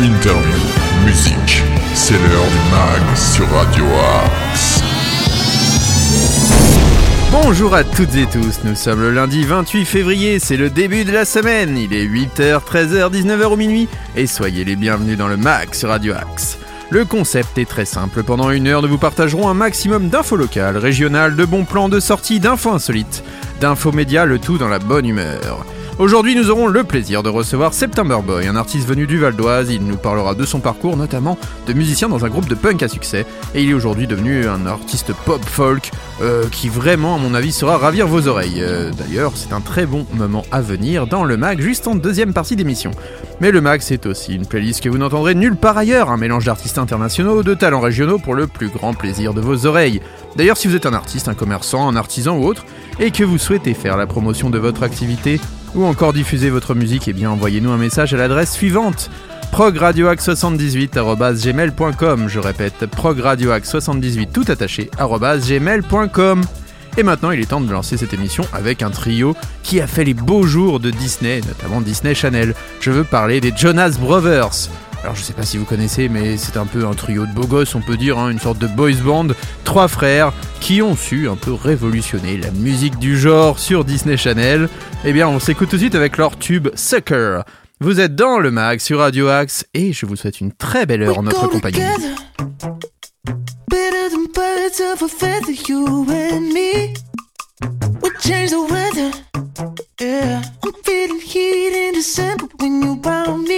interview, musique. C'est l'heure du mag sur Radio Axe. Bonjour à toutes et tous, nous sommes le lundi 28 février, c'est le début de la semaine, il est 8h, 13h, 19h au minuit, et soyez les bienvenus dans le MAG sur Radio Axe. Le concept est très simple, pendant une heure nous vous partagerons un maximum d'infos locales, régionales, de bons plans de sortie, d'infos insolites, d'infos médias, le tout dans la bonne humeur. Aujourd'hui, nous aurons le plaisir de recevoir September Boy, un artiste venu du Val d'Oise. Il nous parlera de son parcours, notamment de musicien dans un groupe de punk à succès. Et il est aujourd'hui devenu un artiste pop folk euh, qui vraiment, à mon avis, sera ravir vos oreilles. Euh, d'ailleurs, c'est un très bon moment à venir dans le mag, juste en deuxième partie d'émission. Mais le mag, c'est aussi une playlist que vous n'entendrez nulle part ailleurs, un mélange d'artistes internationaux, de talents régionaux pour le plus grand plaisir de vos oreilles. D'ailleurs, si vous êtes un artiste, un commerçant, un artisan ou autre, et que vous souhaitez faire la promotion de votre activité, ou encore diffuser votre musique, eh bien envoyez-nous un message à l'adresse suivante progradioax78.gmail.com Je répète, progradioax78 tout attaché gmail.com Et maintenant, il est temps de lancer cette émission avec un trio qui a fait les beaux jours de Disney, notamment Disney Channel. Je veux parler des Jonas Brothers. Alors je sais pas si vous connaissez, mais c'est un peu un trio de beaux gosses, on peut dire, hein, une sorte de boys band, trois frères qui ont su un peu révolutionner la musique du genre sur Disney Channel. Eh bien, on s'écoute tout de suite avec leur tube Sucker. Vous êtes dans le mag sur Radio Axe et je vous souhaite une très belle heure en notre compagnie. Better than birds of a feather, you and me. We change the weather. Yeah, I'm feeling heat in December when you found me.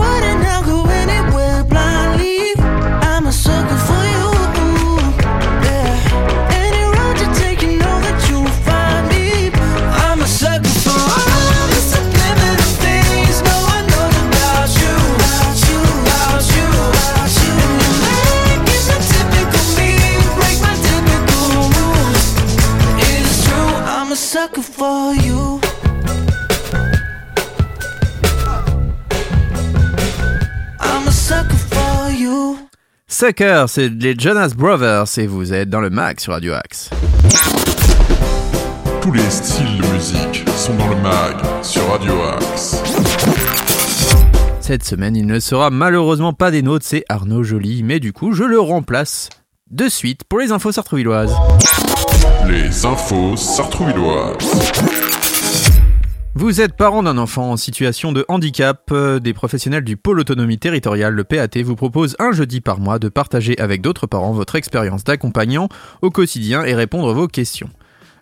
Sucker, c'est les Jonas Brothers et vous êtes dans le mag sur Radio Axe. Tous les styles de musique sont dans le mag sur Radio Axe. Cette semaine, il ne sera malheureusement pas des nôtres, c'est Arnaud Joly, mais du coup, je le remplace de suite pour les infos sartrouvilloises. Les infos sartrouvilloises. Vous êtes parent d'un enfant en situation de handicap, euh, des professionnels du pôle autonomie territoriale, le PAT, vous propose un jeudi par mois de partager avec d'autres parents votre expérience d'accompagnant au quotidien et répondre à vos questions.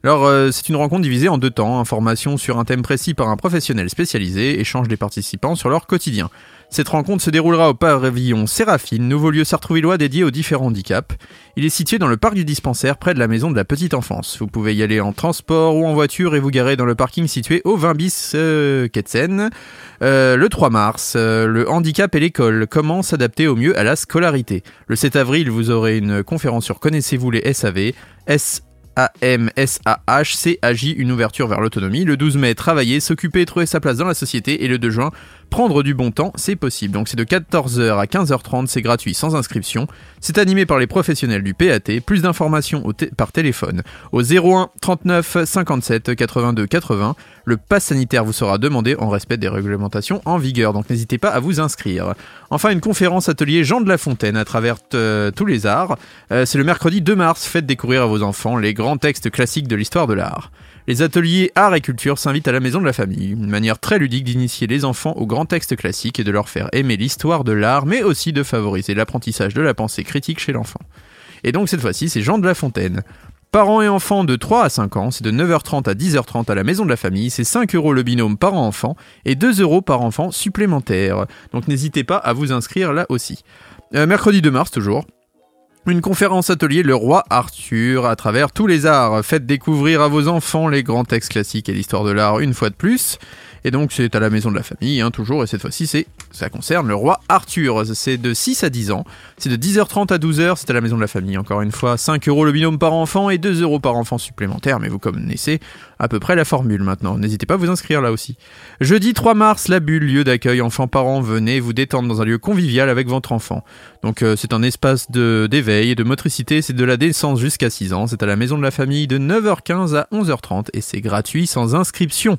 Alors, euh, c'est une rencontre divisée en deux temps, information sur un thème précis par un professionnel spécialisé, échange des participants sur leur quotidien. Cette rencontre se déroulera au pavillon Séraphine, nouveau lieu sartrouvillois dédié aux différents handicaps. Il est situé dans le parc du dispensaire, près de la maison de la petite enfance. Vous pouvez y aller en transport ou en voiture et vous garer dans le parking situé au 20 bis euh. Euh, le 3 mars, euh, le handicap et l'école. Comment s'adapter au mieux à la scolarité. Le 7 avril, vous aurez une conférence sur Connaissez-vous les SAV S AMSAH, CAJ, une ouverture vers l'autonomie. Le 12 mai, travailler, s'occuper, trouver sa place dans la société. Et le 2 juin, prendre du bon temps, c'est possible. Donc c'est de 14h à 15h30, c'est gratuit sans inscription. C'est animé par les professionnels du PAT. Plus d'informations par téléphone au 01 39 57 82 80. Le pass sanitaire vous sera demandé en respect des réglementations en vigueur, donc n'hésitez pas à vous inscrire. Enfin, une conférence atelier Jean de La Fontaine à travers euh, tous les arts. Euh, c'est le mercredi 2 mars, faites découvrir à vos enfants les grands textes classiques de l'histoire de l'art. Les ateliers art et culture s'invitent à la maison de la famille, une manière très ludique d'initier les enfants aux grands textes classiques et de leur faire aimer l'histoire de l'art, mais aussi de favoriser l'apprentissage de la pensée critique chez l'enfant. Et donc cette fois-ci, c'est Jean de La Fontaine. Parents et enfants de 3 à 5 ans, c'est de 9h30 à 10h30 à la maison de la famille, c'est 5 euros le binôme parent-enfant et 2 euros par enfant supplémentaire. Donc n'hésitez pas à vous inscrire là aussi. Euh, mercredi 2 mars toujours, une conférence atelier Le Roi Arthur à travers tous les arts. Faites découvrir à vos enfants les grands textes classiques et l'histoire de l'art une fois de plus. Et donc c'est à la maison de la famille, hein, toujours, et cette fois-ci c'est ça concerne le roi Arthur. C'est de 6 à 10 ans, c'est de 10h30 à 12h, c'est à la maison de la famille, encore une fois, 5 euros le binôme par enfant et 2 euros par enfant supplémentaire, mais vous connaissez à peu près la formule maintenant, n'hésitez pas à vous inscrire là aussi. Jeudi 3 mars, la bulle, lieu d'accueil. Enfants-parents, venez vous détendre dans un lieu convivial avec votre enfant. Donc euh, c'est un espace de d'éveil et de motricité, c'est de la naissance jusqu'à 6 ans, c'est à la maison de la famille de 9h15 à 11h30 et c'est gratuit sans inscription.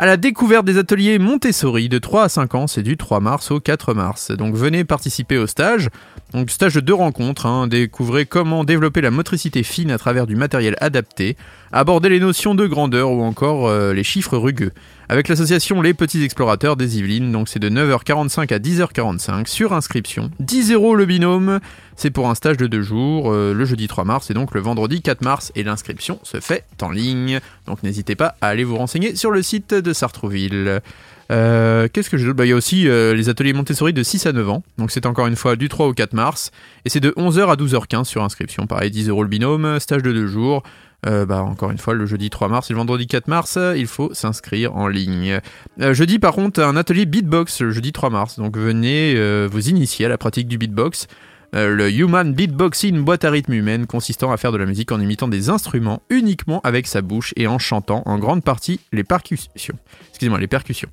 À la découverte des ateliers Montessori de 3 à 5 ans, c'est du 3 mars au 4 mars. Donc venez participer au stage. Donc stage de deux rencontres, hein. découvrez comment développer la motricité fine à travers du matériel adapté, aborder les notions de grandeur ou encore euh, les chiffres rugueux. Avec l'association Les Petits Explorateurs des Yvelines, donc c'est de 9h45 à 10h45 sur inscription. 10 euros le binôme, c'est pour un stage de deux jours, euh, le jeudi 3 mars et donc le vendredi 4 mars et l'inscription se fait en ligne. Donc n'hésitez pas à aller vous renseigner sur le site de Sartrouville. Euh, Qu'est-ce que j'ai d'autre Bah, Il y a aussi euh, les ateliers Montessori de 6 à 9 ans. Donc c'est encore une fois du 3 au 4 mars. Et c'est de 11h à 12h15 sur inscription. Pareil, 10 euros le binôme, stage de deux jours. Euh, bah, encore une fois, le jeudi 3 mars et le vendredi 4 mars, euh, il faut s'inscrire en ligne. Euh, jeudi, par contre, un atelier beatbox le jeudi 3 mars. Donc venez vous initier à la pratique du beatbox. Le Human Beatboxing, boîte à rythme humaine, consistant à faire de la musique en imitant des instruments uniquement avec sa bouche et en chantant en grande partie les percussions. Excusez-moi, les percussions.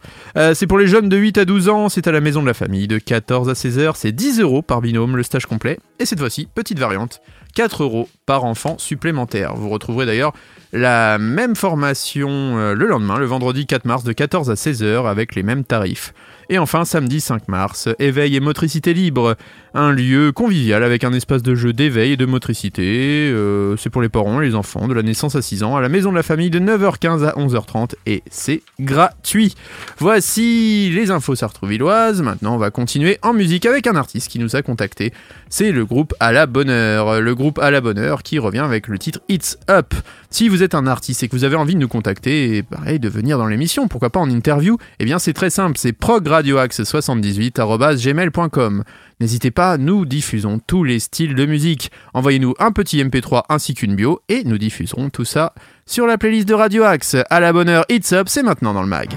C'est pour les jeunes de 8 à 12 ans, c'est à la maison de la famille. De 14 à 16 heures, c'est 10 euros par binôme le stage complet. Et cette fois-ci, petite variante, 4 euros par enfant supplémentaire. Vous retrouverez d'ailleurs la même formation euh, le lendemain, le vendredi 4 mars de 14 à 16 heures avec les mêmes tarifs. Et enfin, samedi 5 mars, éveil et motricité libre, un lieu convivial avec un espace de jeu d'éveil et de motricité. Euh, c'est pour les parents et les enfants de la naissance à 6 ans à la maison de la famille de 9h15 à 11h30 et c'est gratuit. Voici les infos sartrouvilloises. Maintenant, on va continuer en musique avec un artiste qui nous a contacté. C'est le groupe À la Bonne Heure. Le groupe À la Bonne Heure qui revient avec le titre It's Up. Si vous êtes un artiste et que vous avez envie de nous contacter et pareil de venir dans l'émission, pourquoi pas en interview, eh bien c'est très simple, c'est progradioaxe78@gmail.com. N'hésitez pas, nous diffusons tous les styles de musique. Envoyez-nous un petit MP3 ainsi qu'une bio et nous diffuserons tout ça sur la playlist de Radio Axe. À la bonne heure, It's Up, c'est maintenant dans le mag.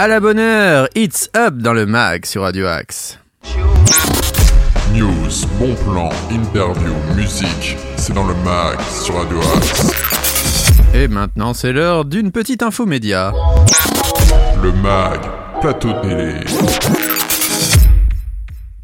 À la bonne heure, It's Up dans le mag sur Radio Axe. News, bon plan, interview, musique, c'est dans le mag sur Radio Axe. Et maintenant, c'est l'heure d'une petite info média. Le mag, plateau télé.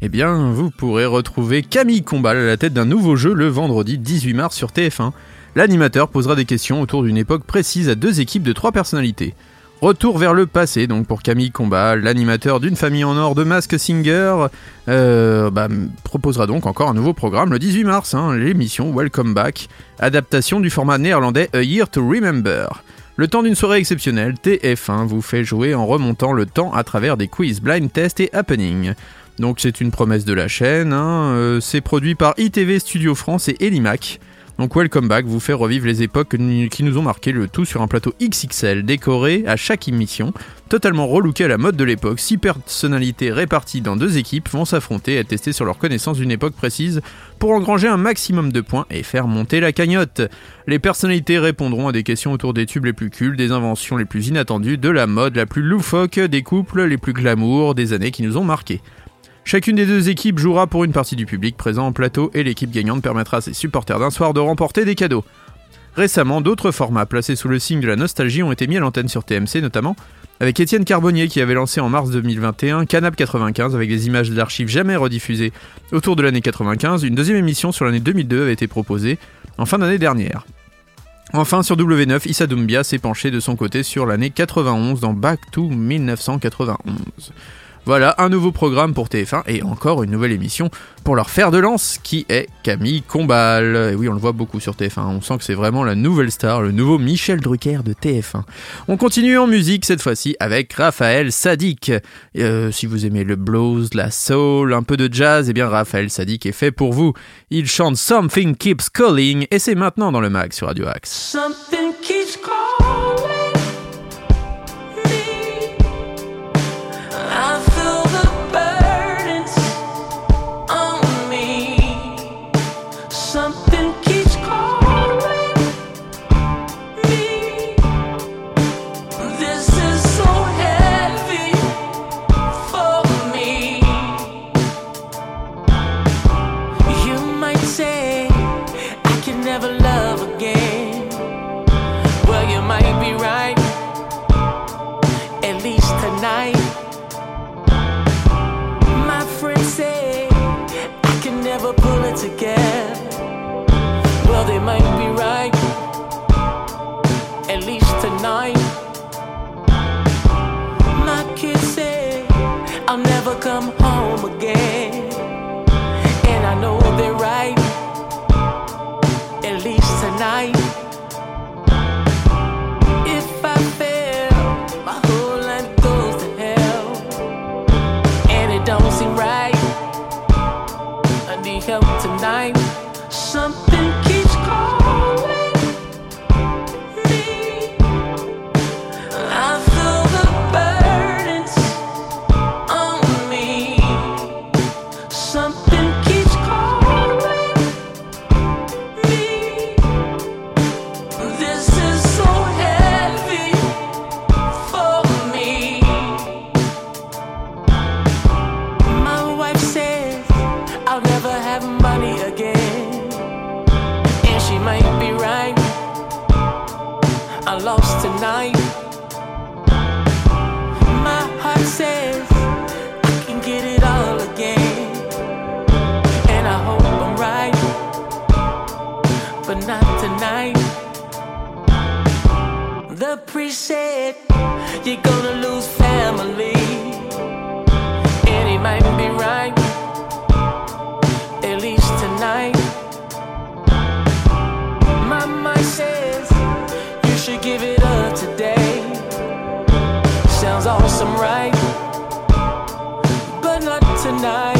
Eh bien, vous pourrez retrouver Camille Combal à la tête d'un nouveau jeu le vendredi 18 mars sur TF1. L'animateur posera des questions autour d'une époque précise à deux équipes de trois personnalités. Retour vers le passé, donc pour Camille Combal, l'animateur d'une famille en or de Mask Singer, euh, bah, proposera donc encore un nouveau programme le 18 mars, hein, l'émission Welcome Back, adaptation du format néerlandais A Year to Remember. Le temps d'une soirée exceptionnelle, TF1 vous fait jouer en remontant le temps à travers des quiz, blind tests et happening. Donc c'est une promesse de la chaîne, hein, euh, c'est produit par ITV Studio France et Elimac. Donc Welcome Back vous fait revivre les époques que- qui nous ont marqué le tout sur un plateau XXL décoré à chaque émission, totalement relooké à la mode de l'époque. Six personnalités réparties dans deux équipes vont s'affronter et tester sur leur connaissance d'une époque précise pour engranger un maximum de points et faire monter la cagnotte. Les personnalités répondront à des questions autour des tubes les plus cultes, des inventions les plus inattendues, de la mode la plus loufoque, des couples les plus glamour des années qui nous ont marqués. Chacune des deux équipes jouera pour une partie du public présent en plateau et l'équipe gagnante permettra à ses supporters d'un soir de remporter des cadeaux. Récemment, d'autres formats placés sous le signe de la nostalgie ont été mis à l'antenne sur TMC notamment, avec Étienne Carbonnier qui avait lancé en mars 2021 Canap 95 avec des images d'archives jamais rediffusées autour de l'année 95. Une deuxième émission sur l'année 2002 avait été proposée en fin d'année dernière. Enfin, sur W9, Issa Doumbia s'est penché de son côté sur l'année 91 dans Back to 1991. Voilà un nouveau programme pour TF1 et encore une nouvelle émission pour leur fer de lance qui est Camille Combal. Et oui, on le voit beaucoup sur TF1. On sent que c'est vraiment la nouvelle star, le nouveau Michel Drucker de TF1. On continue en musique cette fois-ci avec Raphaël Sadik. Euh, si vous aimez le blues, la soul, un peu de jazz, eh bien Raphaël Sadik est fait pour vous. Il chante Something Keeps Calling et c'est maintenant dans le mag sur Radio Axe. Something keeps calling Never pull it together. Well, they might be right, at least tonight. Said you're gonna lose family, and he might be right, at least tonight. My mind says you should give it up today. Sounds awesome, right? But not tonight.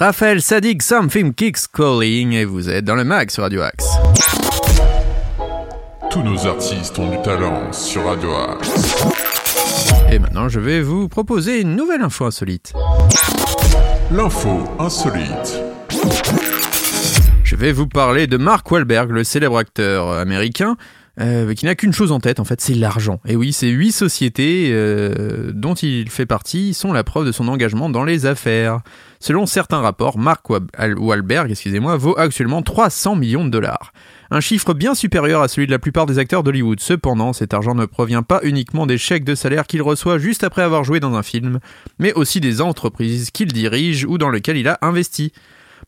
Raphaël Sadik, Something Kicks Calling, et vous êtes dans le mag sur Radio Axe. Tous nos artistes ont du talent sur Radio Axe. Et maintenant, je vais vous proposer une nouvelle info insolite. L'info insolite. Je vais vous parler de Mark Wahlberg, le célèbre acteur américain, euh, qui n'a qu'une chose en tête, en fait, c'est l'argent. Et oui, ces huit sociétés euh, dont il fait partie sont la preuve de son engagement dans les affaires. Selon certains rapports, Mark Wahlberg, excusez-moi, vaut actuellement 300 millions de dollars. Un chiffre bien supérieur à celui de la plupart des acteurs d'Hollywood. Cependant, cet argent ne provient pas uniquement des chèques de salaire qu'il reçoit juste après avoir joué dans un film, mais aussi des entreprises qu'il dirige ou dans lesquelles il a investi.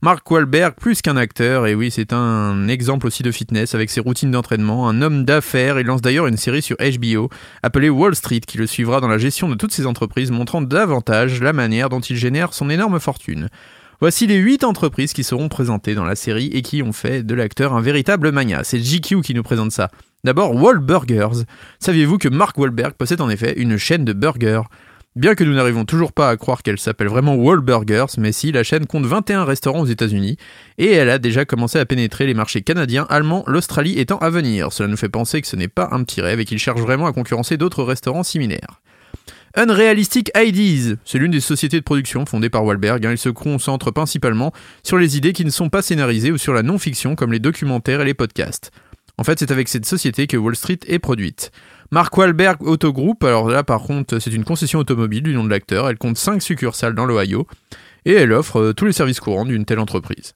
Mark Wahlberg, plus qu'un acteur, et oui, c'est un exemple aussi de fitness avec ses routines d'entraînement, un homme d'affaires, il lance d'ailleurs une série sur HBO appelée Wall Street qui le suivra dans la gestion de toutes ses entreprises, montrant davantage la manière dont il génère son énorme fortune. Voici les 8 entreprises qui seront présentées dans la série et qui ont fait de l'acteur un véritable mania. C'est GQ qui nous présente ça. D'abord, Wahlburgers. Saviez-vous que Mark Wahlberg possède en effet une chaîne de burgers? Bien que nous n'arrivons toujours pas à croire qu'elle s'appelle vraiment Wahlburgers, mais si, la chaîne compte 21 restaurants aux États-Unis et elle a déjà commencé à pénétrer les marchés canadiens, allemands, l'Australie étant à venir. Cela nous fait penser que ce n'est pas un petit rêve et qu'il cherche vraiment à concurrencer d'autres restaurants similaires. Unrealistic Ideas, c'est l'une des sociétés de production fondées par Wahlberg. hein. Il se concentre principalement sur les idées qui ne sont pas scénarisées ou sur la non-fiction comme les documentaires et les podcasts. En fait, c'est avec cette société que Wall Street est produite. Mark Wahlberg Auto Group, alors là par contre, c'est une concession automobile du nom de l'acteur. Elle compte 5 succursales dans l'Ohio et elle offre euh, tous les services courants d'une telle entreprise.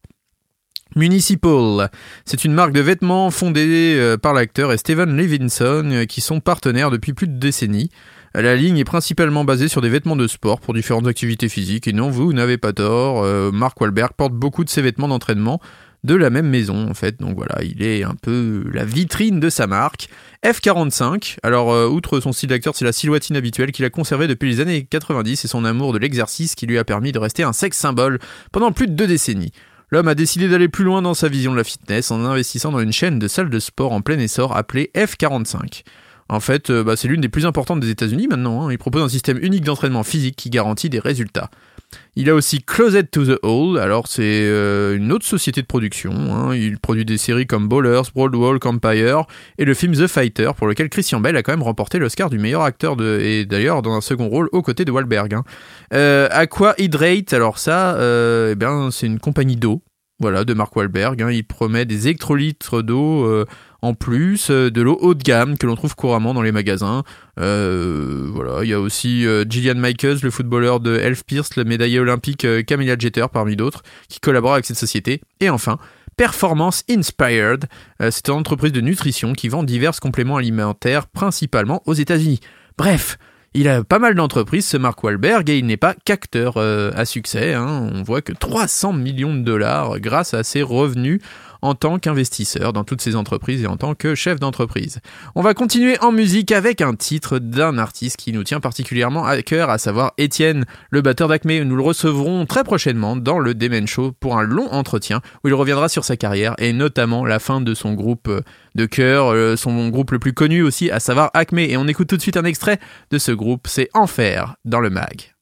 Municipal, c'est une marque de vêtements fondée euh, par l'acteur et Steven Levinson euh, qui sont partenaires depuis plus de décennies. La ligne est principalement basée sur des vêtements de sport pour différentes activités physiques et non, vous n'avez pas tort, Mark Wahlberg porte beaucoup de ses vêtements d'entraînement de la même maison en fait, donc voilà, il est un peu la vitrine de sa marque. F45, alors euh, outre son style d'acteur, c'est la silhouette inhabituelle qu'il a conservée depuis les années 90 et son amour de l'exercice qui lui a permis de rester un sex symbole pendant plus de deux décennies. L'homme a décidé d'aller plus loin dans sa vision de la fitness en investissant dans une chaîne de salles de sport en plein essor appelée F45. En fait, euh, bah, c'est l'une des plus importantes des États-Unis maintenant. hein. Il propose un système unique d'entraînement physique qui garantit des résultats. Il a aussi Closet to the Hole, alors c'est euh, une autre société de production. hein. Il produit des séries comme Ballers, Broadwalk Empire et le film The Fighter, pour lequel Christian Bell a quand même remporté l'Oscar du meilleur acteur et d'ailleurs dans un second rôle aux côtés de Wahlberg. hein. Euh, Aqua Hydrate, alors ça, eh bien, c'est une compagnie d'eau. Voilà, de Mark Wahlberg. Il promet des hectolitres d'eau en plus, euh, de l'eau haut de gamme que l'on trouve couramment dans les magasins. Euh, voilà, il y a aussi euh, Gillian Michaels, le footballeur de Elf Pierce, le médaillé olympique Camilla Jeter parmi d'autres, qui collabore avec cette société. Et enfin, Performance Inspired, c'est une entreprise de nutrition qui vend divers compléments alimentaires, principalement aux États-Unis. Bref, il a pas mal d'entreprises, ce Mark Wahlberg, et il n'est pas qu'acteur à succès. hein. On voit que 300 millions de dollars grâce à ses revenus en tant qu'investisseur dans toutes ces entreprises et en tant que chef d'entreprise. On va continuer en musique avec un titre d'un artiste qui nous tient particulièrement à cœur, à savoir Étienne, le batteur d'Acme. Nous le recevrons très prochainement dans le Demen Show pour un long entretien où il reviendra sur sa carrière et notamment la fin de son groupe de cœur, euh, son groupe le plus connu aussi, à savoir Acme. Et on écoute tout de suite un extrait de ce groupe, c'est Enfer dans le mag.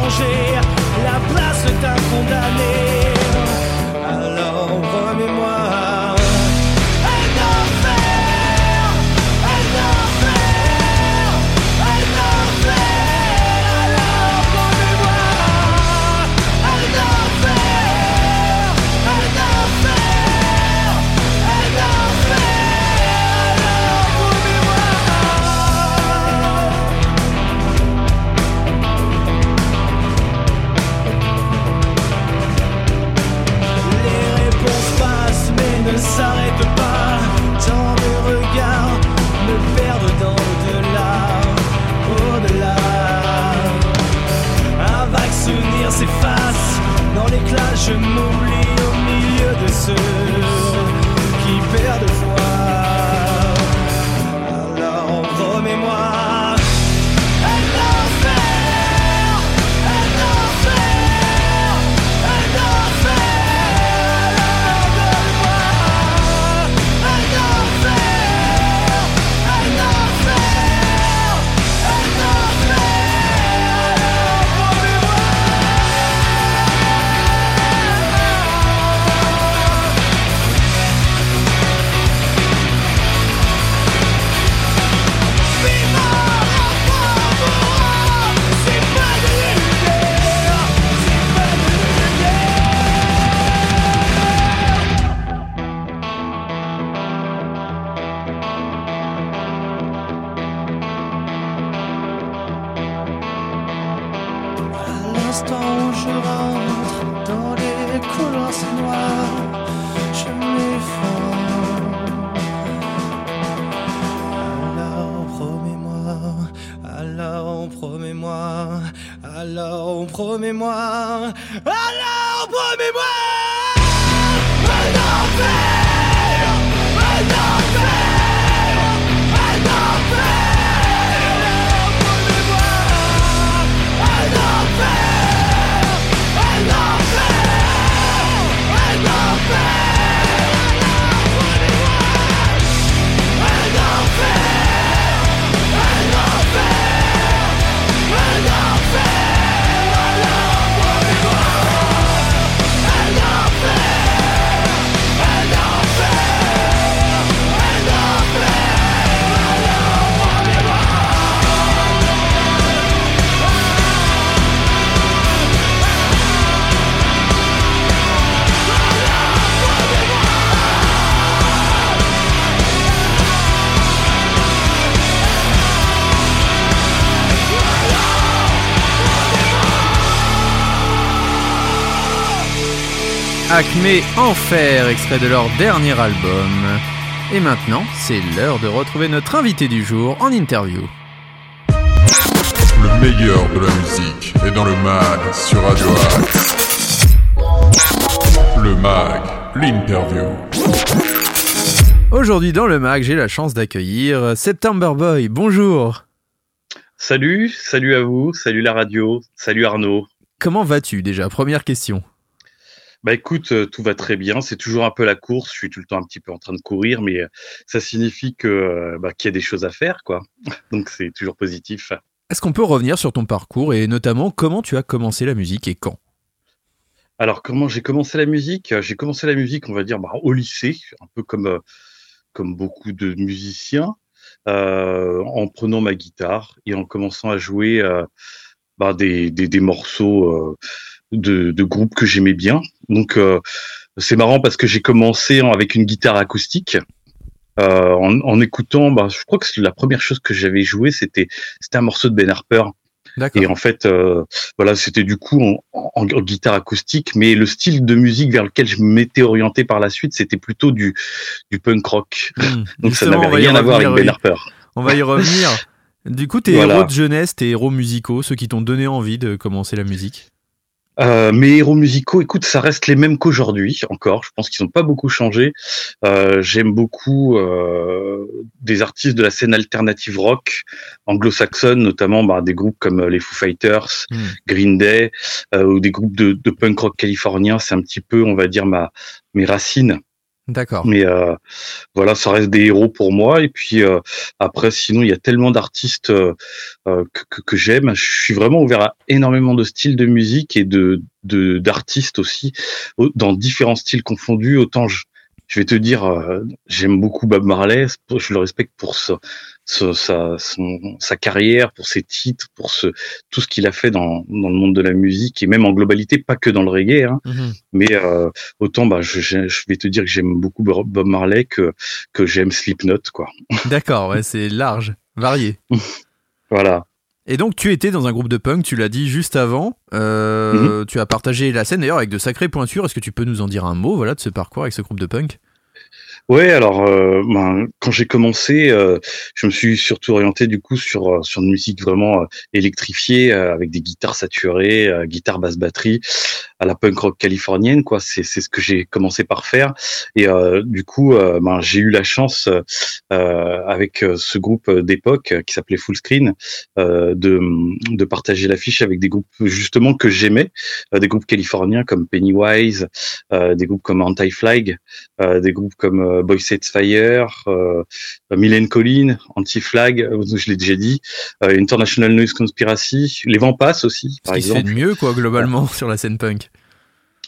Pas je m'oublie au milieu de ceux Acme Enfer, extrait de leur dernier album. Et maintenant, c'est l'heure de retrouver notre invité du jour en interview. Le meilleur de la musique est dans le mag sur Radio Axe. Le mag, l'interview. Aujourd'hui dans le mag, j'ai la chance d'accueillir September Boy. Bonjour. Salut, salut à vous, salut la radio, salut Arnaud. Comment vas-tu déjà? Première question. Bah écoute, euh, tout va très bien. C'est toujours un peu la course. Je suis tout le temps un petit peu en train de courir, mais euh, ça signifie que euh, bah, qu'il y a des choses à faire, quoi. Donc c'est toujours positif. Est-ce qu'on peut revenir sur ton parcours et notamment comment tu as commencé la musique et quand? Alors comment j'ai commencé la musique? J'ai commencé la musique, on va dire, bah, au lycée, un peu comme comme beaucoup de musiciens, euh, en prenant ma guitare et en commençant à jouer euh, bah, des, des, des morceaux euh, de, de groupes que j'aimais bien. Donc euh, c'est marrant parce que j'ai commencé en- avec une guitare acoustique. euh, en, en écoutant, bah, je crois que la première chose que j'avais joué, c'était c'était un morceau de Ben Harper. Et en fait, euh, voilà, c'était du coup en, en- en guitare acoustique, mais le style de musique vers lequel je m'étais orienté par la suite, c'était plutôt du, du punk rock. Hmm, Donc ça n'avait on va y rien à voir avec revenir, Ben. Harper. On va y revenir. Du coup, tes Voilà. héros de jeunesse, tes héros musicaux, ceux qui t'ont donné envie de commencer la musique? Euh, mes héros musicaux, écoute, ça reste les mêmes qu'aujourd'hui encore. Je pense qu'ils n'ont pas beaucoup changé. Euh, J'aime beaucoup euh, des artistes de la scène alternative rock anglo-saxonne, notamment bah, des groupes comme les Foo Fighters, Hmm. Green Day, euh, ou des groupes de, de punk rock californiens. C'est un petit peu, on va dire, ma mes racines. D'accord. Mais euh, voilà, ça reste des héros pour moi. Et puis euh, après, sinon, il y a tellement d'artistes euh, euh, que, que, que j'aime. Je suis vraiment ouvert à énormément de styles de musique et de d'artistes aussi, au- dans différents styles confondus. Autant je, je vais te dire, euh, j'aime beaucoup Bob Marley. Je le respecte pour ce, ce- sa, son- sa carrière, pour ses titres, pour ce, tout ce qu'il a fait dans, dans le monde de la musique et même en globalité, pas que dans le reggae. Hein. Mhm. Mais euh, autant, bah, je, vais te dire que j'aime beaucoup Bob Marley que que j'aime Slipknot, quoi. D'accord, ouais, c'est large, varié. Voilà. Et donc, tu étais dans un groupe de punk, tu l'as dit juste avant. Euh, Mhm. Tu as partagé la scène d'ailleurs avec de sacrées pointures. Est-ce que tu peux nous en dire un mot voilà, de ce parcours avec ce groupe de punk? Ouais, alors euh, ben, quand j'ai commencé, euh, je me suis surtout orienté du coup sur euh, sur une musique vraiment euh, électrifiée euh, avec des guitares saturées, guitare basse batterie, à la punk rock californienne quoi. C'est c'est ce que j'ai commencé par faire et du coup ben, j'ai eu la chance avec ce groupe d'époque qui s'appelait Full Screen de de partager l'affiche avec des groupes justement que j'aimais, des groupes californiens comme Pennywise, des groupes comme Anti-Flag, euh, des groupes comme Boy Sets Fire, euh, Mylène Collin, Anti-Flag, euh, je l'ai déjà dit, euh, International Noise Conspiracy, Les Vents Passent aussi, Ce par qui se fait exemple. de mieux, quoi, globalement, sur la scène punk.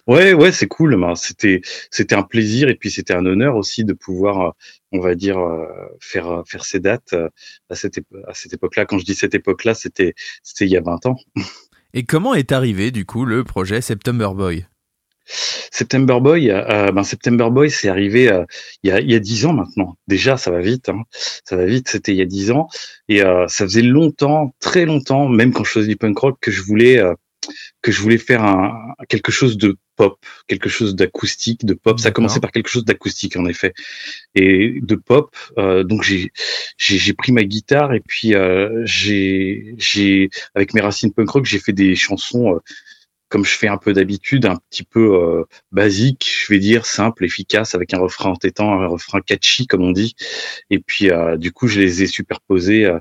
Ouais, ouais, c'est cool. ben, C'était, c'était un plaisir et puis c'était un honneur aussi de pouvoir, euh, on va dire, euh, faire euh, faire ces dates euh, à cette à cette époque-là. Quand je dis cette époque-là, c'était c'était il y a 20 ans. Et comment est arrivé, du coup, le projet September Boy? September Boy, euh, ben September Boy, c'est arrivé euh, il y a il y a dix ans maintenant. Déjà, ça va vite, hein. ça va vite. C'était il y a dix ans et euh, ça faisait longtemps, très longtemps, même quand je faisais du punk rock, que je voulais euh, que je voulais faire un, quelque chose de pop, quelque chose d'acoustique, de pop. Ça a commencé par quelque chose d'acoustique en effet et de pop. Euh, donc j'ai j'ai j'ai pris ma guitare et puis euh, j'ai j'ai avec mes racines punk rock j'ai fait des chansons euh, comme je fais un peu d'habitude, un petit peu euh, basique, je vais dire simple, efficace, avec un refrain entêtant, un refrain catchy comme on dit. Et puis euh, du coup je les ai superposés, euh,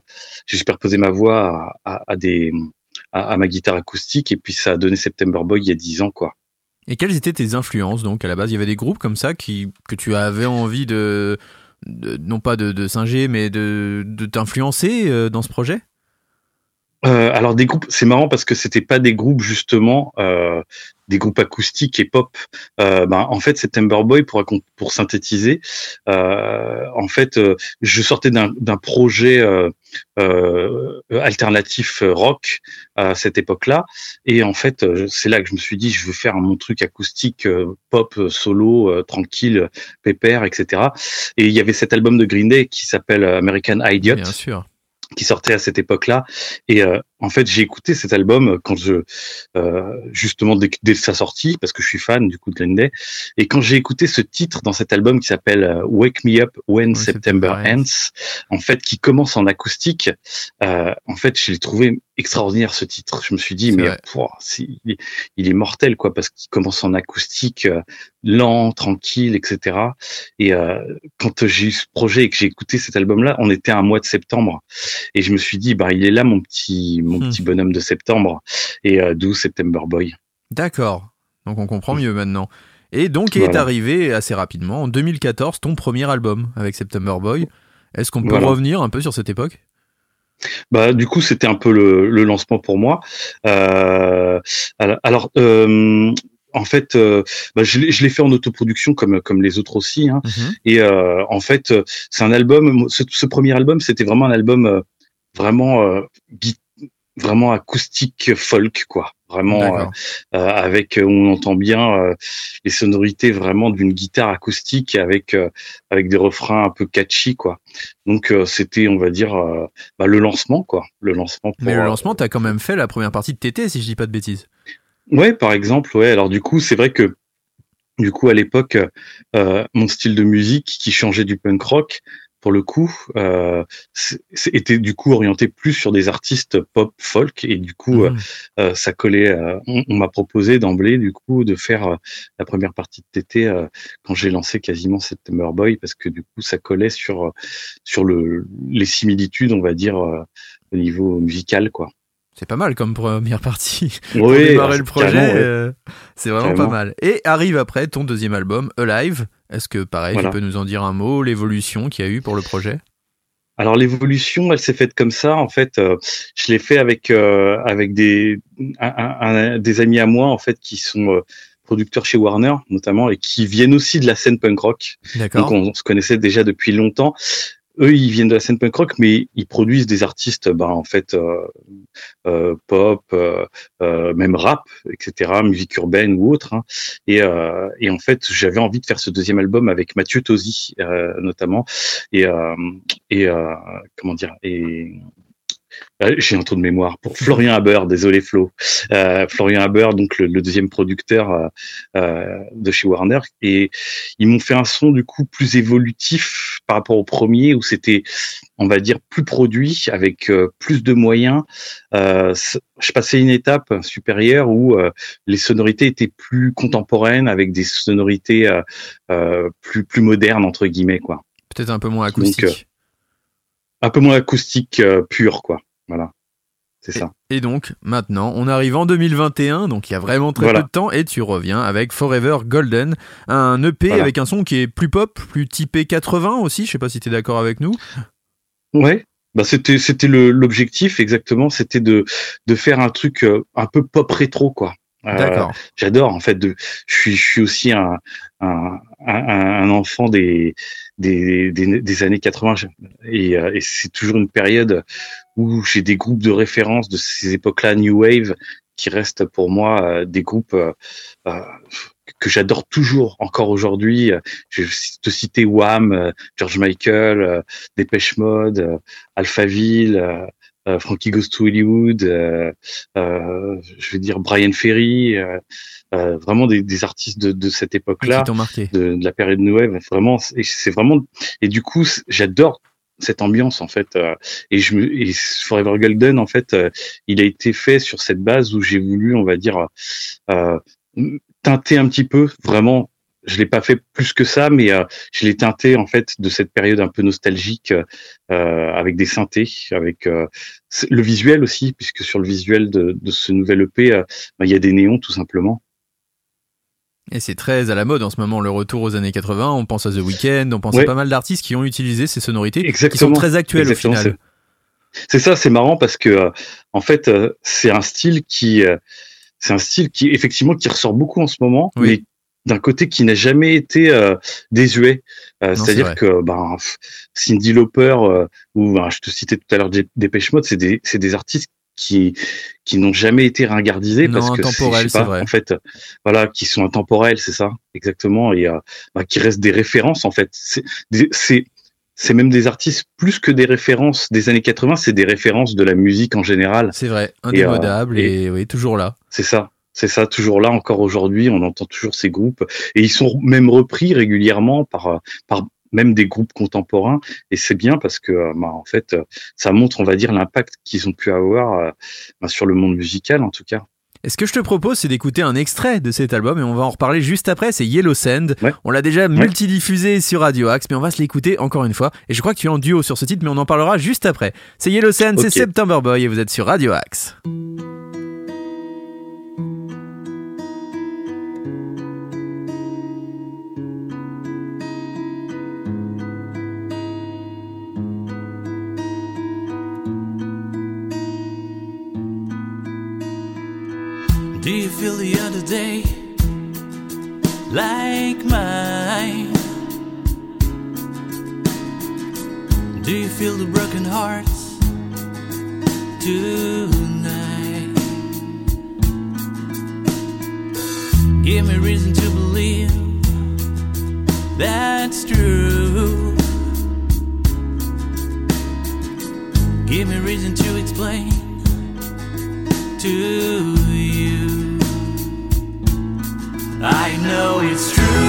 j'ai superposé ma voix à, à, à des à, ma guitare acoustique et puis ça a donné September Boy il y a dix ans quoi. Et quelles étaient tes influences donc à la base? Il y avait des groupes comme ça qui que tu avais envie de, de- non pas de, de singer mais de, de t'influencer euh, dans ce projet? Euh, alors des groupes, c'est marrant parce que c'était pas des groupes justement euh, des groupes acoustiques et pop. Euh, ben, en fait, September Boy pour pour synthétiser, euh, en fait, euh, je sortais d'un d'un projet euh, euh, alternatif rock à cette époque-là, et en fait, c'est là que je me suis dit, je veux faire mon truc acoustique euh, pop solo euh, tranquille, pépère, etc. Et il y avait cet album de Green Day qui s'appelle American Idiot Bien sûr. Qui sortait à cette époque-là. Et euh, en fait, j'ai écouté cet album quand je, euh, justement dès, dès sa sortie, parce que je suis fan du coup de Green Day. Et quand j'ai écouté ce titre dans cet album qui s'appelle euh, Wake Me Up When Ouais, September Ends, en fait, qui commence en acoustique, euh, en fait, je l'ai trouvé extraordinaire ce titre. Je me suis dit, mais pouah, il, est, il est mortel quoi, parce qu'il commence en acoustique, euh, lent, tranquille, etc. Et euh, quand j'ai eu ce projet et que j'ai écouté cet album-là, on était à un mois de septembre. Et je me suis dit, bah, il est là, mon petit, mon Hmm. petit bonhomme de septembre. Et euh, d'où September Boy. D'accord. Donc on comprend mieux maintenant. Et donc est arrivé assez rapidement en 2014 ton premier album avec September Boy. Est-ce qu'on peut Voilà. revenir un peu sur cette époque? Bah, du coup, c'était un peu le, le lancement pour moi. Euh, alors, euh, en fait, euh, bah, je l'ai fait en autoproduction comme comme les autres aussi. Hein. Mhm. Et en fait, c'est un album. Ce, ce premier album, c'était vraiment un album vraiment euh, vraiment acoustique folk, quoi. Vraiment euh, euh, avec où on entend bien euh, les sonorités vraiment d'une guitare acoustique avec euh, avec des refrains un peu catchy, quoi. Donc euh, c'était, on va dire, euh, bah, le lancement, quoi. Le lancement. Pour, Mais le euh, lancement, t'as quand même fait la première partie de TT si je dis pas de bêtises. Ouais, par exemple, ouais. Alors du coup, c'est vrai que du coup à l'époque, euh, mon style de musique qui changeait du punk rock, pour le coup, euh, était du coup orienté plus sur des artistes pop folk et du coup, euh, Mhm. euh, ça collait. euh, on on m'a proposé d'emblée du coup de faire euh, la première partie de TT euh, quand j'ai lancé quasiment September Boy parce que du coup ça collait sur euh, sur le les similitudes, on va dire euh, au niveau musical, quoi. C'est pas mal comme première partie. Oui, Pour démarrer le projet, ouais. euh, c'est vraiment Carrément. pas mal. Et arrive après ton deuxième album, Alive. Est-ce que pareil, Voilà. tu peux nous en dire un mot, l'évolution qu'il y a eu pour le projet? Alors l'évolution, elle s'est faite comme ça. En fait, euh, je l'ai fait avec euh, avec des un- un- des amis à moi en fait qui sont euh, producteurs chez Warner notamment et qui viennent aussi de la scène punk rock. D'accord. Donc on, se connaissait déjà depuis longtemps. Eux, ils viennent de la scène punk rock, mais ils produisent des artistes, ben en fait euh, euh, pop, euh, euh, même rap, etc., musique urbaine ou autre. hein. Et, euh, et en fait, j'avais envie de faire ce deuxième album avec Mathieu Tosi euh, notamment, et et comment dire et j'ai un trou de mémoire pour Florian Haber, désolé Flo. Euh, Florian Haber, donc le, le deuxième producteur euh, euh, de chez Warner, et ils m'ont fait un son du coup plus évolutif par rapport au premier où c'était, on va dire, plus produit avec euh, plus de moyens. Euh, je passais une étape supérieure où euh, les sonorités étaient plus contemporaines avec des sonorités euh, euh, plus plus modernes entre guillemets quoi, Peut-être un peu moins acoustique. euh, un peu moins acoustique euh, pur quoi. Voilà, c'est ça. Et donc, maintenant, on arrive en 2021, donc il y a vraiment très Voilà. peu de temps, et tu reviens avec Forever Golden, un EP Voilà. avec un son qui est plus pop, plus typé 80 aussi, je sais pas si tu es d'accord avec nous. Ouais. Bah c'était c'était l'objectif exactement, c'était de de faire un truc euh, un peu pop rétro quoi. Euh, D'accord. J'adore en fait. De, je suis je suis aussi un, un enfant des des, des des années 80 et, euh, et c'est toujours une période où j'ai des groupes de référence de ces époques-là, New Wave, qui restent pour moi euh, des groupes euh, que j'adore toujours encore aujourd'hui. Je vais te citer Wham, George Michael, Dépêche Mode, Alphaville, Frankie Goes to Hollywood, euh, euh, je vais dire Brian Ferry, euh, euh, vraiment des, des artistes de, de cette époque-là de, de la période New vraiment c'est vraiment et du coup j'adore cette ambiance en fait euh, et je me et Forever Golden en fait euh, il a été fait sur cette base où j'ai voulu on va dire euh, teinter un petit peu vraiment je l'ai pas fait plus que ça mais euh, je l'ai teinté en fait de cette période un peu nostalgique euh, avec des synthés avec euh, le visuel aussi puisque sur le visuel de, de ce nouvel EP euh, bah, il y a des néons tout simplement Et c'est très à la mode en ce moment, le retour aux années 80. On pense à The Weeknd, on pense à pas mal d'artistes qui ont utilisé ces sonorités, qui sont Exactement. très actuelles Exactement, au final. C'est ça, c'est marrant parce que euh, en fait, euh, c'est un style qui, euh, c'est un style qui effectivement qui ressort beaucoup en ce moment, Oui. mais d'un côté qui n'a jamais été euh, désuet. Euh, C'est-à-dire que ben Cindy Lauper euh, ou ben, je te citais tout à l'heure Dé- Dépêche Mode, c'est des c'est des artistes qui qui n'ont jamais été ringardisés Non, parce que c'est vrai. en fait voilà qui sont intemporels c'est ça exactement et euh, bah, qui restent des références en fait c'est c'est même des artistes plus que des références des années 80 c'est des références de la musique en général C'est vrai, Et, euh, indémodable et, et- oui, toujours là. c'est ça c'est ça toujours là encore aujourd'hui on entend toujours ces groupes et ils sont même repris régulièrement par par même des groupes contemporains et c'est bien parce que euh, bah, en fait ça montre on va dire l'impact qu'ils ont pu avoir euh, bah, sur le monde musical en tout cas Et ce que je te propose, c'est d'écouter un extrait de cet album et on va en reparler juste après. C'est Yellow Sand. Ouais. On l'a déjà multidiffusé sur Radio Axe, mais on va se l'écouter encore une fois. Et je crois que tu es en duo sur ce titre, mais on en parlera juste après. C'est Yellow Sand, c'est. September Boy et vous êtes sur Radio Axe. Do you feel the other day like mine? Do you feel the broken hearts tonight? Give me reason to believe that's true. Give me reason to explain to you. I know it's true.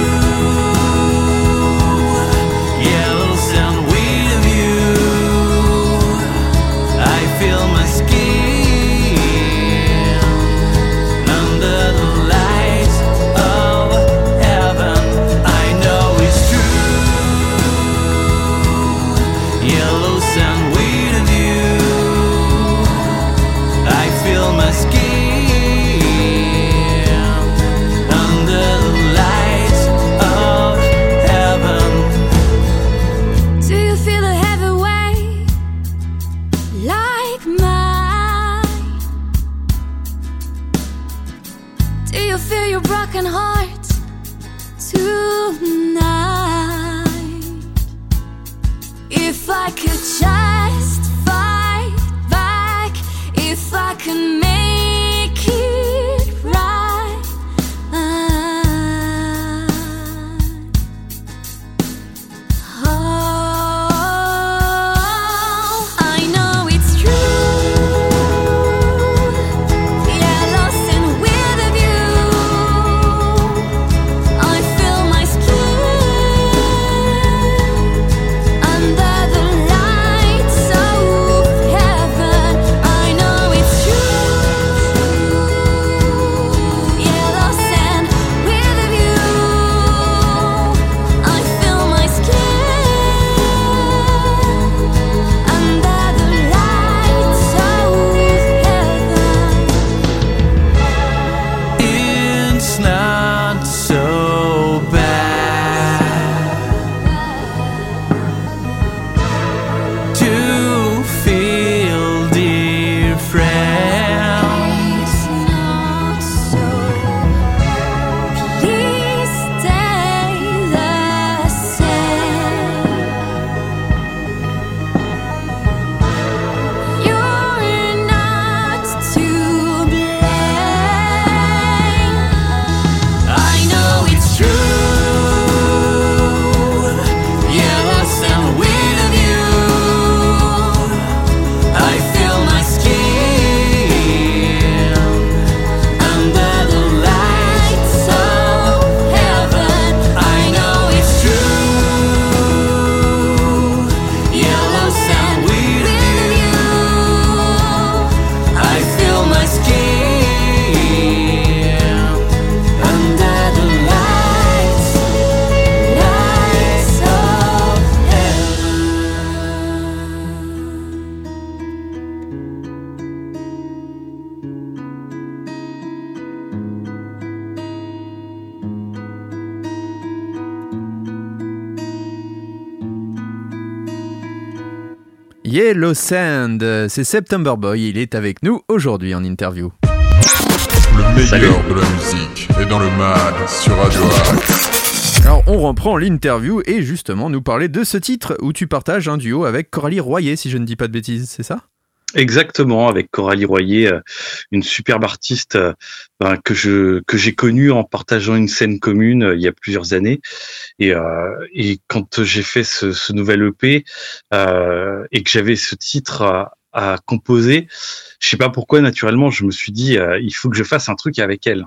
Yellow Sand, c'est September Boy, il est avec nous aujourd'hui en interview. Le meilleur Salut. de la musique est dans le sur Radio Axe. Alors on reprend l'interview et justement nous parler de ce titre où tu partages un duo avec Coralie Royer si je ne dis pas de bêtises, c'est ça? Exactement, avec Coralie Royer, euh, une superbe artiste euh, ben, que je que j'ai connue en partageant une scène commune euh, il y a plusieurs années. Et, euh, et quand j'ai fait ce, ce nouvel EP euh, et que j'avais ce titre à, à composer, je sais pas pourquoi naturellement je me suis dit il faut que je fasse un truc avec elle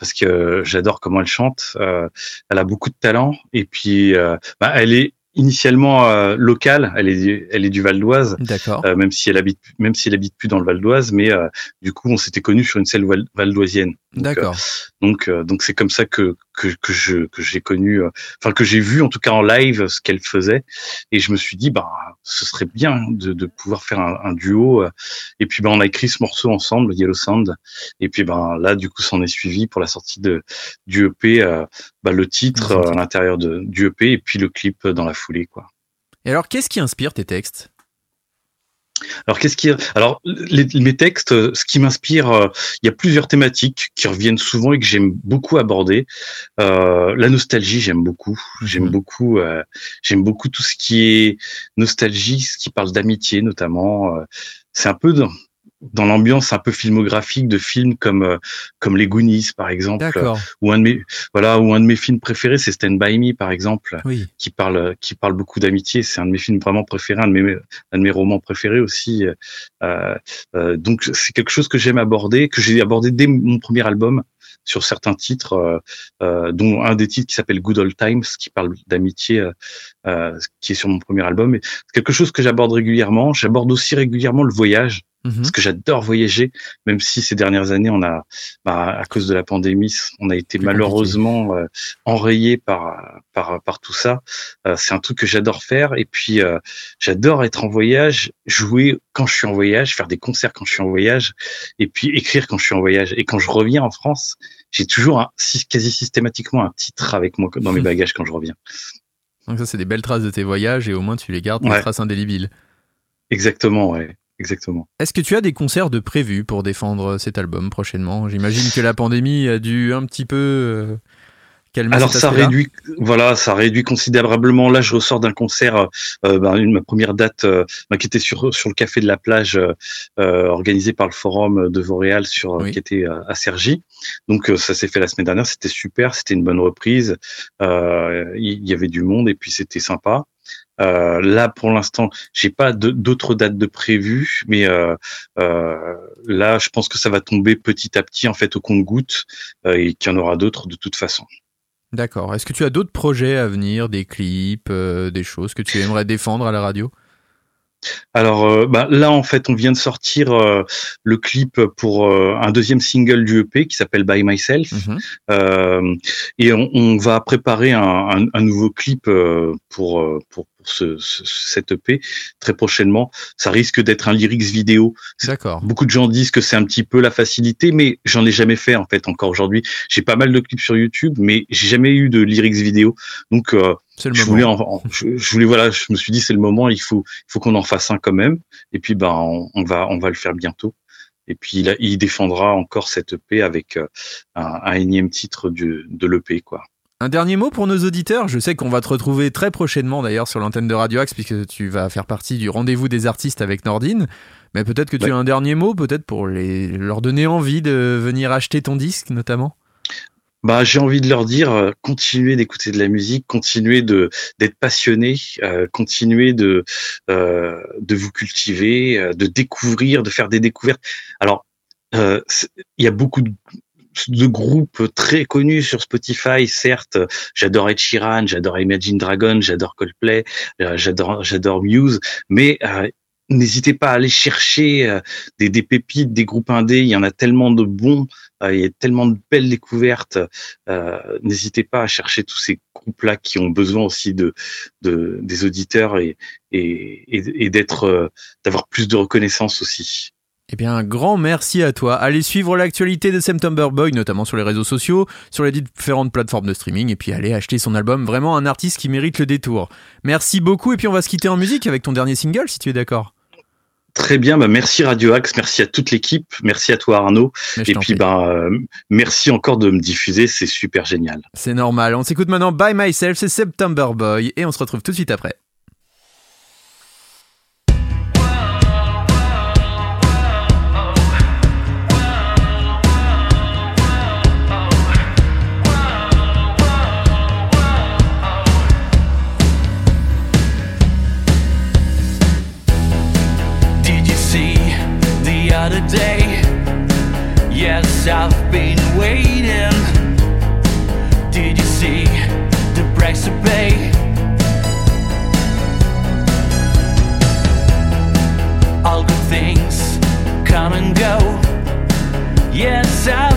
parce que j'adore comment elle chante. elle a beaucoup de talent et puis ben, elle est initialement euh, locale, elle est du- elle est du Val d'Oise. D'accord. Euh, même si elle habite même si elle habite plus dans le Val d'Oise mais euh, du coup on s'était connus sur une scène val, valdoisienne Donc, D'accord. donc donc c'est comme ça que que que je que j'ai connu euh, enfin que j'ai vu en tout cas en live ce qu'elle faisait. Et je me suis dit bah ce serait bien de de pouvoir faire un, un duo euh, et puis ben on a écrit ce morceau ensemble Yellow Sand et puis ben là du coup s'en est suivi pour la sortie de du EP euh, bah, le titre euh, à l'intérieur de du EP et puis le clip dans la foulée quoi. Et alors qu'est-ce qui inspire tes textes? Alors qu'est-ce qui alors les, mes textes ce qui m'inspire euh, il y a plusieurs thématiques qui reviennent souvent et que j'aime beaucoup aborder. Euh, la nostalgie j'aime beaucoup. J'aime Mhm. beaucoup euh, j'aime beaucoup tout ce qui est nostalgie ce qui parle d'amitié notamment. Euh, c'est un peu dans, dans l'ambiance un peu filmographique de films comme euh, comme les Goonies par exemple D'accord. ou un de mes voilà ou un de mes films préférés c'est Stand by Me par exemple Oui. qui parle qui parle beaucoup d'amitié. C'est un de mes films vraiment préférés, un de mes un de mes romans préférés aussi. Euh, euh, donc c'est quelque chose que j'aime aborder, que j'ai abordé dès mon premier album sur certains titres, euh, euh, dont un des titres qui s'appelle Good Old Times, qui parle d'amitié, euh, euh, qui est sur mon premier album. C'est quelque chose que j'aborde régulièrement. J'aborde aussi régulièrement le voyage Parce que j'adore voyager, même si ces dernières années, on a, bah, à cause de la pandémie, on a été Plus malheureusement euh, enrayé par, par, par tout ça. Euh, c'est un truc que j'adore faire. Et puis, euh, j'adore être en voyage, jouer quand je suis en voyage, faire des concerts quand je suis en voyage, et puis écrire quand je suis en voyage. Et quand je reviens en France, j'ai toujours un, si- quasi systématiquement un titre avec moi dans mes bagages quand je reviens. Donc ça c'est des belles traces de tes voyages et au moins tu les gardes, des Ouais. traces indélébiles. Exactement, ouais. Exactement. Est-ce que tu as des concerts de prévus pour défendre cet album prochainement? J'imagine que la pandémie a dû un petit peu euh, calmer Alors ça réduit, voilà, ça réduit considérablement. Là, je ressors d'un concert, euh, ben, une ma première date, euh, ben, qui était sur sur le café de la plage, euh, euh, organisé par le forum de Vauréal, sur Oui. qui était à Cergy. Donc ça s'est fait la semaine dernière. C'était super, c'était une bonne reprise. Euh, Il y, y avait du monde et puis c'était sympa. Euh, là, pour l'instant, j'ai pas d'autres dates de prévues, mais euh, euh, là, je pense que ça va tomber petit à petit en fait au compte-goutte euh, et qu'il y en aura d'autres de toute façon. D'accord. Est-ce que tu as d'autres projets à venir, des clips, euh, des choses que tu aimerais défendre à la radio? Alors euh, bah, là, en fait, on vient de sortir euh, le clip pour euh, un deuxième single du EP qui s'appelle By Myself. Mhm. Euh, et on, on va préparer un, un- un nouveau clip pour, pour ce, ce- cet EP très prochainement. Ça risque d'être un lyrics vidéo. D'accord. Beaucoup de gens disent que c'est un petit peu la facilité, mais j'en ai jamais fait en fait encore aujourd'hui. J'ai pas mal de clips sur YouTube, mais j'ai jamais eu de lyrics vidéo. Donc euh, le je voulais, en- en- je, je voulais voilà, je me suis dit c'est le moment, il faut, il faut qu'on en fasse un quand même. Et puis ben on, on va, on va le faire bientôt. Et puis il, défendra encore cette EP avec euh, un, un énième titre du, de l'EP quoi. Un dernier mot pour nos auditeurs. Je sais qu'on va te retrouver très prochainement d'ailleurs sur l'antenne de Radio Axe puisque tu vas faire partie du rendez-vous des artistes avec Nordine. Mais peut-être que tu Ouais. as un dernier mot, peut-être pour les, leur donner envie de venir acheter ton disque notamment? Bah, j'ai envie de leur dire, euh, continuez d'écouter de la musique, continuez de d'être passionné, euh, continuez de euh, de vous cultiver, de découvrir, de faire des découvertes. Alors, il y a beaucoup de, de groupes très connus sur Spotify, certes. J'adore Ed Sheeran, j'adore Imagine Dragon, j'adore Coldplay, euh, j'adore j'adore Muse, mais euh, N'hésitez pas à aller chercher euh, des, des pépites, des groupes indés. Il y en a tellement de bons, il y a tellement de belles découvertes. N'hésitez pas à chercher tous ces groupes-là qui ont besoin aussi de, de des auditeurs et, et, et, d'être, d'avoir plus de reconnaissance aussi. Eh bien, un grand merci à toi. Allez suivre l'actualité de September Boy, notamment sur les réseaux sociaux, sur les différentes plateformes de streaming, et puis allez acheter son album. Vraiment un artiste qui mérite le détour. Merci beaucoup, et puis on va se quitter en musique avec ton dernier single, si tu es d'accord. Très bien, bah merci Radio Axe, merci à toute l'équipe, merci à toi Arnaud, et puis bah, euh, merci encore de me diffuser, c'est super génial. C'est normal, on s'écoute maintenant By Myself, c'est September Boy, et on se retrouve tout de suite après. Yes, I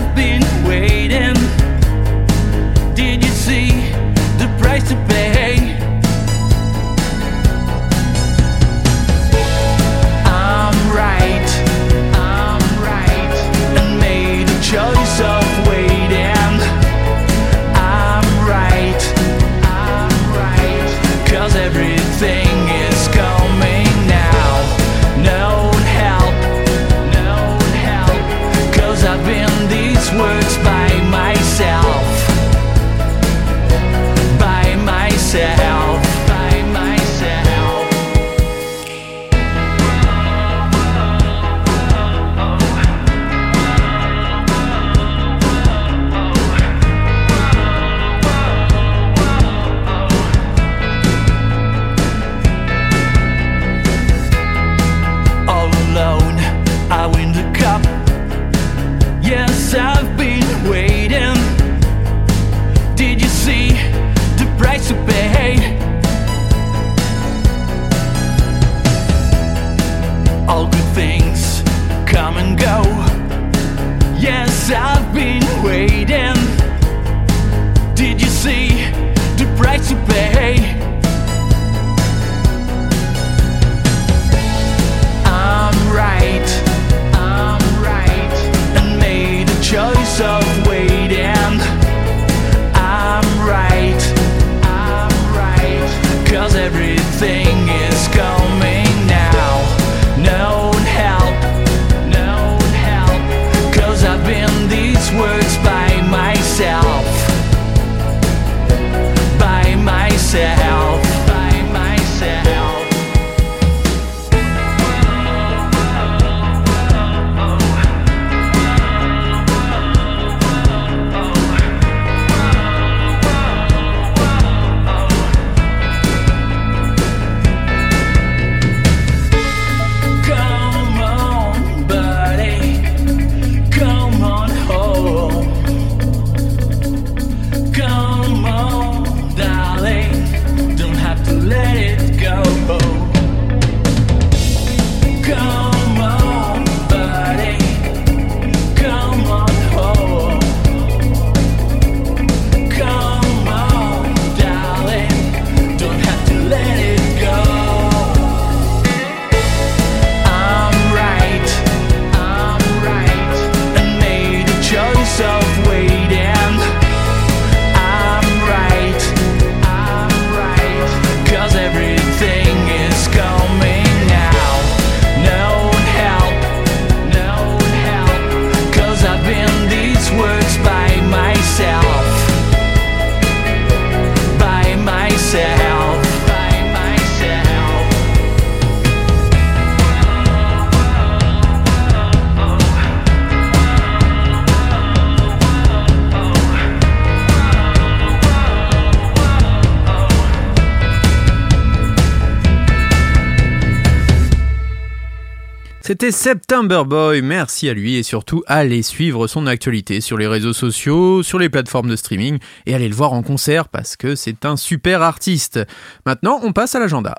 c'était September Boy. Merci à lui et surtout allez suivre son actualité sur les réseaux sociaux, sur les plateformes de streaming et allez le voir en concert parce que c'est un super artiste. Maintenant, on passe à l'agenda.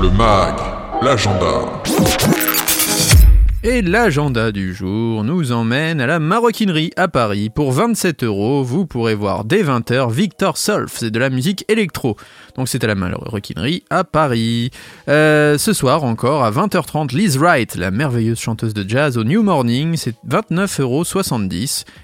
Le mag, l'agenda. Et l'agenda du jour nous emmène à la maroquinerie à Paris. Pour 27 euros, vous pourrez voir dès 20h Victor Solf, c'est de la musique électro. Donc c'est à la maroquinerie à Paris. Euh, ce soir encore à 20h30, Liz Wright, la merveilleuse chanteuse de jazz au New Morning, c'est 29,70 euros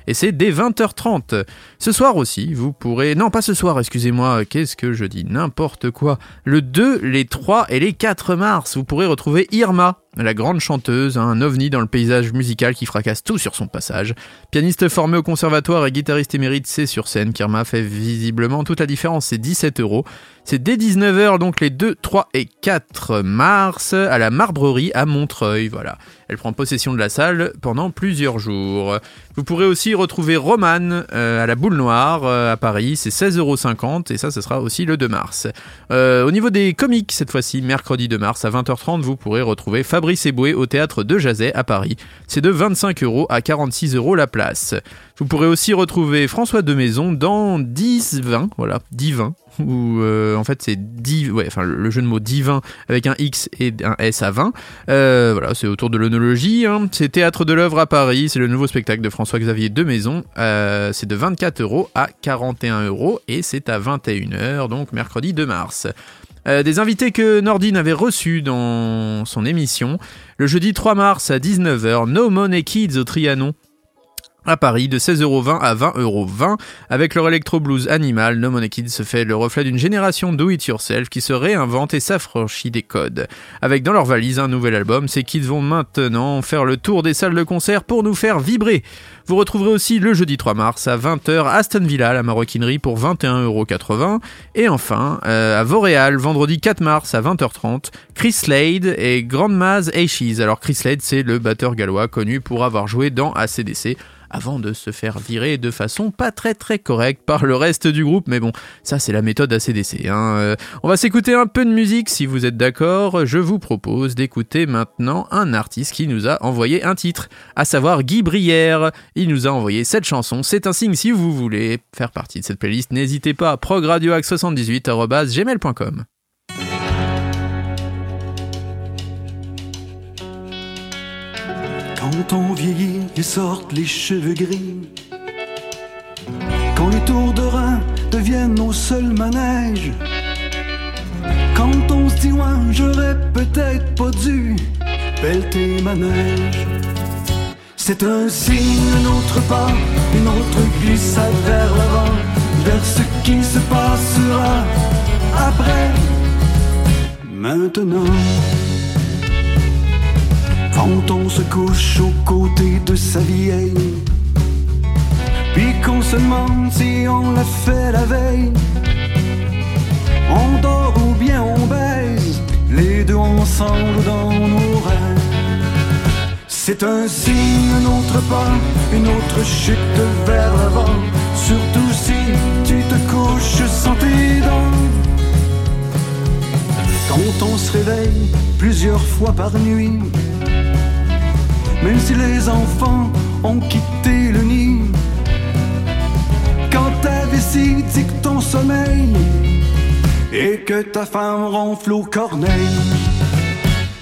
et c'est dès 20h30. Ce soir aussi, vous pourrez... Non, pas ce soir, excusez-moi, qu'est-ce que je dis? N'importe quoi. Le 2, les 3 et les 4 mars, vous pourrez retrouver Irma, la grande chanteuse, un ovni dans le paysage musical qui fracasse tout sur son passage. Pianiste formé au conservatoire et guitariste émérite, c'est sur scène qu'Irma fait visiblement toute la différence, c'est 17 euros. C'est dès 19h, donc les 2, 3 et 4 mars, à la Marbrerie à Montreuil, voilà. Elle prend possession de la salle pendant plusieurs jours. Vous pourrez aussi retrouver Romane euh, à la Boule Noire euh, à Paris, c'est 16,50€ et ça, ce sera aussi le 2 mars. Euh, au niveau des comiques, cette fois-ci, mercredi 2 mars à 20h30, vous pourrez retrouver Fabrice Eboué au théâtre de Jazet à Paris. C'est de 25 euros à 46 euros la place. Vous pourrez aussi retrouver François de Maison dans 10-20, voilà, 10-20, où euh, en fait c'est 10, ouais, enfin le jeu de mots divin avec un X et un S à 20. Euh, voilà, c'est autour de l'onologie. Hein. C'est Théâtre de l'œuvre à Paris, c'est le nouveau spectacle de François-Xavier de Maison. Euh, c'est de 24 euros à 41 euros et c'est à 21h, donc mercredi 2 mars. Des invités que Nordine avait reçus dans son émission. Le jeudi 3 mars à 19h, No Money Kids au Trianon à Paris de 16,20€ à 20,20€ avec leur Electro Blues Animal, No Money Kids se fait le reflet d'une génération do it yourself qui se réinvente et s'affranchit des codes. Avec dans leur valise un nouvel album, ces kids vont maintenant faire le tour des salles de concert pour nous faire vibrer. Vous retrouverez aussi le jeudi 3 mars à 20h Aston Villa, la maroquinerie pour 21,80€ et enfin euh, à Vauréal vendredi 4 mars à 20h30 Chris Slade et Grandma's Ashes. Alors Chris Slade c'est le batteur gallois connu pour avoir joué dans ACDC avant de se faire virer de façon pas très très correcte par le reste du groupe. Mais bon, ça c'est la méthode ACDC. Hein. Euh, on va s'écouter un peu de musique si vous êtes d'accord. Je vous propose d'écouter maintenant un artiste qui nous a envoyé un titre, à savoir Guy Brière. Il nous a envoyé cette chanson. C'est un signe si vous voulez faire partie de cette playlist. N'hésitez pas, progradioax78.gmail.com. Quand on vieillit et sortent les cheveux gris. Quand les tours de rein deviennent nos seuls manèges. Quand on se dit, ouais, j'aurais peut-être pas dû pelleter ma neige. C'est un signe, un autre pas, une autre glissade vers l'avant, vers ce qui se passera après. Maintenant. Quand on se couche aux côtés de sa vieille Puis qu'on se demande si on l'a fait la veille On dort ou bien on baise Les deux ensemble dans nos rêves. C'est un signe, un autre pas Une autre chute vers l'avant Surtout si tu te couches sans tes dents. Quand on se réveille plusieurs fois par nuit, même si les enfants ont quitté le nid. Quand ta vessie dit que ton sommeil et que ta femme ronfle au corneille,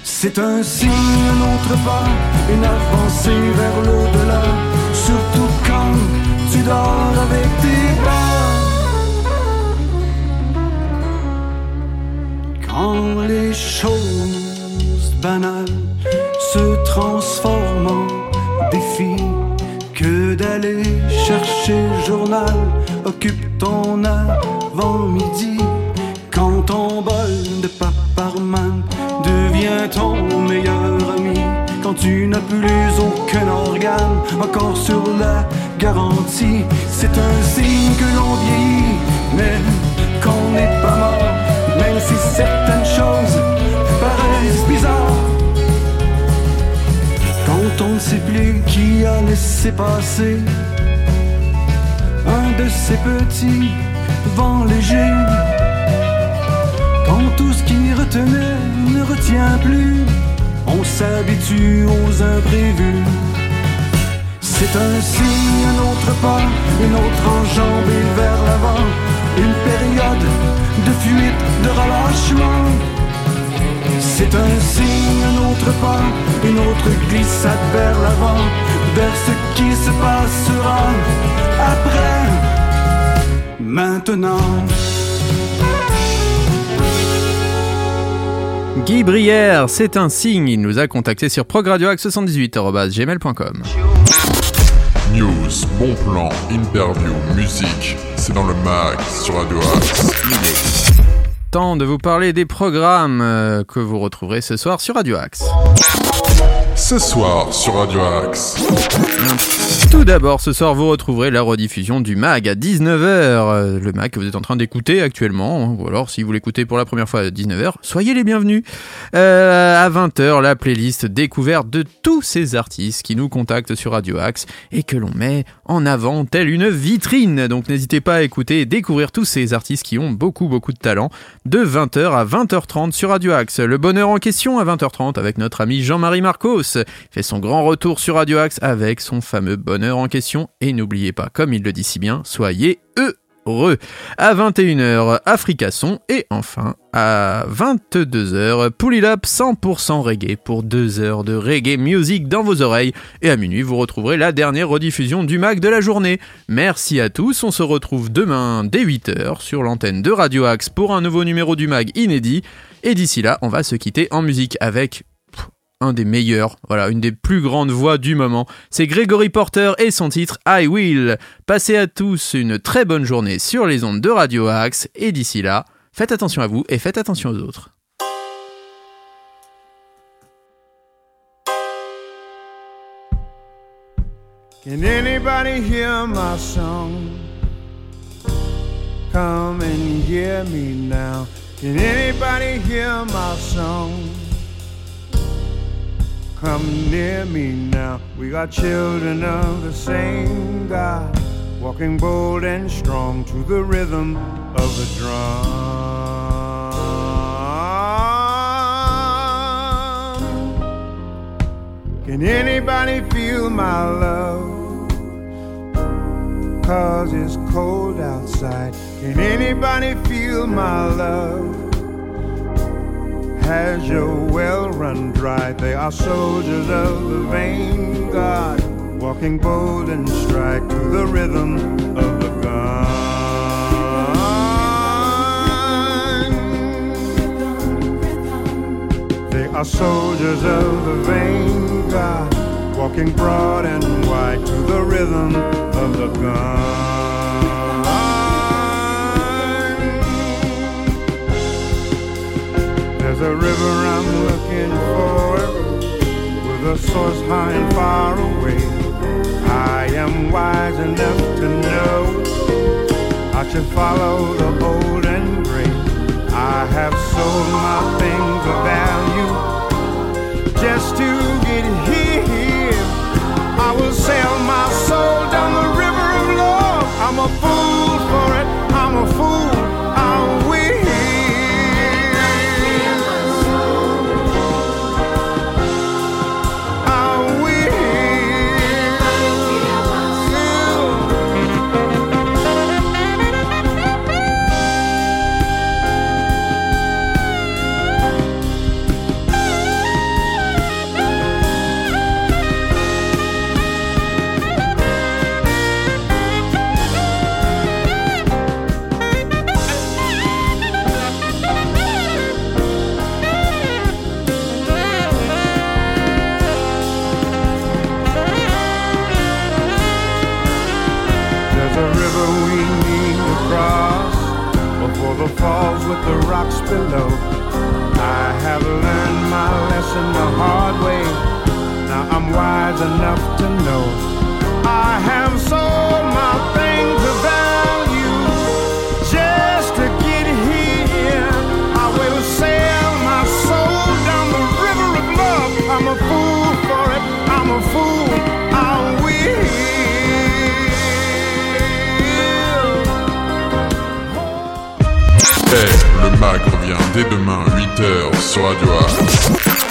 c'est un signe, un autre pas, une avancée vers l'au-delà, surtout quand tu dors avec tes bras. Quand les choses banales se transforment en défi que d'aller chercher le journal. Occupe ton avant-midi quand ton bol de paparman devient ton meilleur ami. Quand tu n'as plus aucun organe encore sur la garantie c'est un signe que l'on vieillit mais qu'on n'est pas mort. Même si certaines choses paraissent bizarres on ne sait plus qui a laissé passer un de ces petits vents légers. Quand tout ce qui retenait ne retient plus, on s'habitue aux imprévus. C'est un signe, un autre pas, une autre enjambée vers l'avant, une période de fuite, de relâchement. C'est un signe, un autre pas, une autre glissade vers l'avant, vers ce qui se passera après, maintenant. Guy Brière, c'est un signe. Il nous a contacté sur progradioax78.gmail.com. News, bon plan, interview, musique, c'est dans le mag sur Radio Axe. Temps de vous parler des programmes euh, que vous retrouverez ce soir sur Radio Axe. Ce soir sur Radio Axe. Tout d'abord, ce soir, vous retrouverez la rediffusion du MAG à 19h. Euh, Le MAG que vous êtes en train d'écouter actuellement, hein, ou alors si vous l'écoutez pour la première fois à 19h, soyez les bienvenus. Euh, à 20h, la playlist découverte de tous ces artistes qui nous contactent sur Radio Axe et que l'on met en avant telle une vitrine. Donc n'hésitez pas à écouter et découvrir tous ces artistes qui ont beaucoup beaucoup de talent de 20h à 20h30 sur Radio Axe. Le bonheur en question à 20h30 avec notre ami Jean-Marie Marcos. Il fait son grand retour sur Radio Axe avec son fameux bonheur en question. Et n'oubliez pas, comme il le dit si bien, soyez heureux. À 21h, Africason. Et enfin, à 22h, Pull It Up 100% reggae pour 2 heures de reggae music dans vos oreilles. Et à minuit, vous retrouverez la dernière rediffusion du Mac de la journée. Merci à tous. On se retrouve demain dès 8h sur l'antenne de Radio Axe pour un nouveau numéro du Mag inédit. Et d'ici là, on va se quitter en musique avec un des meilleurs, voilà, une des plus grandes voix du moment. C'est Gregory Porter et son titre I Will. Passez à tous une très bonne journée sur les ondes de Radio Axe. Et d'ici là, faites attention à vous et faites attention aux autres. Come near me now. We are children of the same God, walking bold and strong to the rhythm of the drum. Can anybody feel my love? Cause it's cold outside. Can anybody feel my love? Has your well run dry? They are soldiers of the vain God, walking bold and strike to the rhythm of the gun. They are soldiers of the vain God, walking broad and wide to the rhythm of the gun. Source high and far away. I am wise enough to know I should follow the old and great. I have sold my things of value just to get here. I will sail my soul down the river of love. I'm a fool for it. With the rocks below. I have learned my lesson the hard way. Now I'm wise enough to know I have sold my things of value just to get here. I will sail my soul down the river of love. I'm a fool for it. I'm a fool. Mag revient dès demain 8h sur Radio Axe.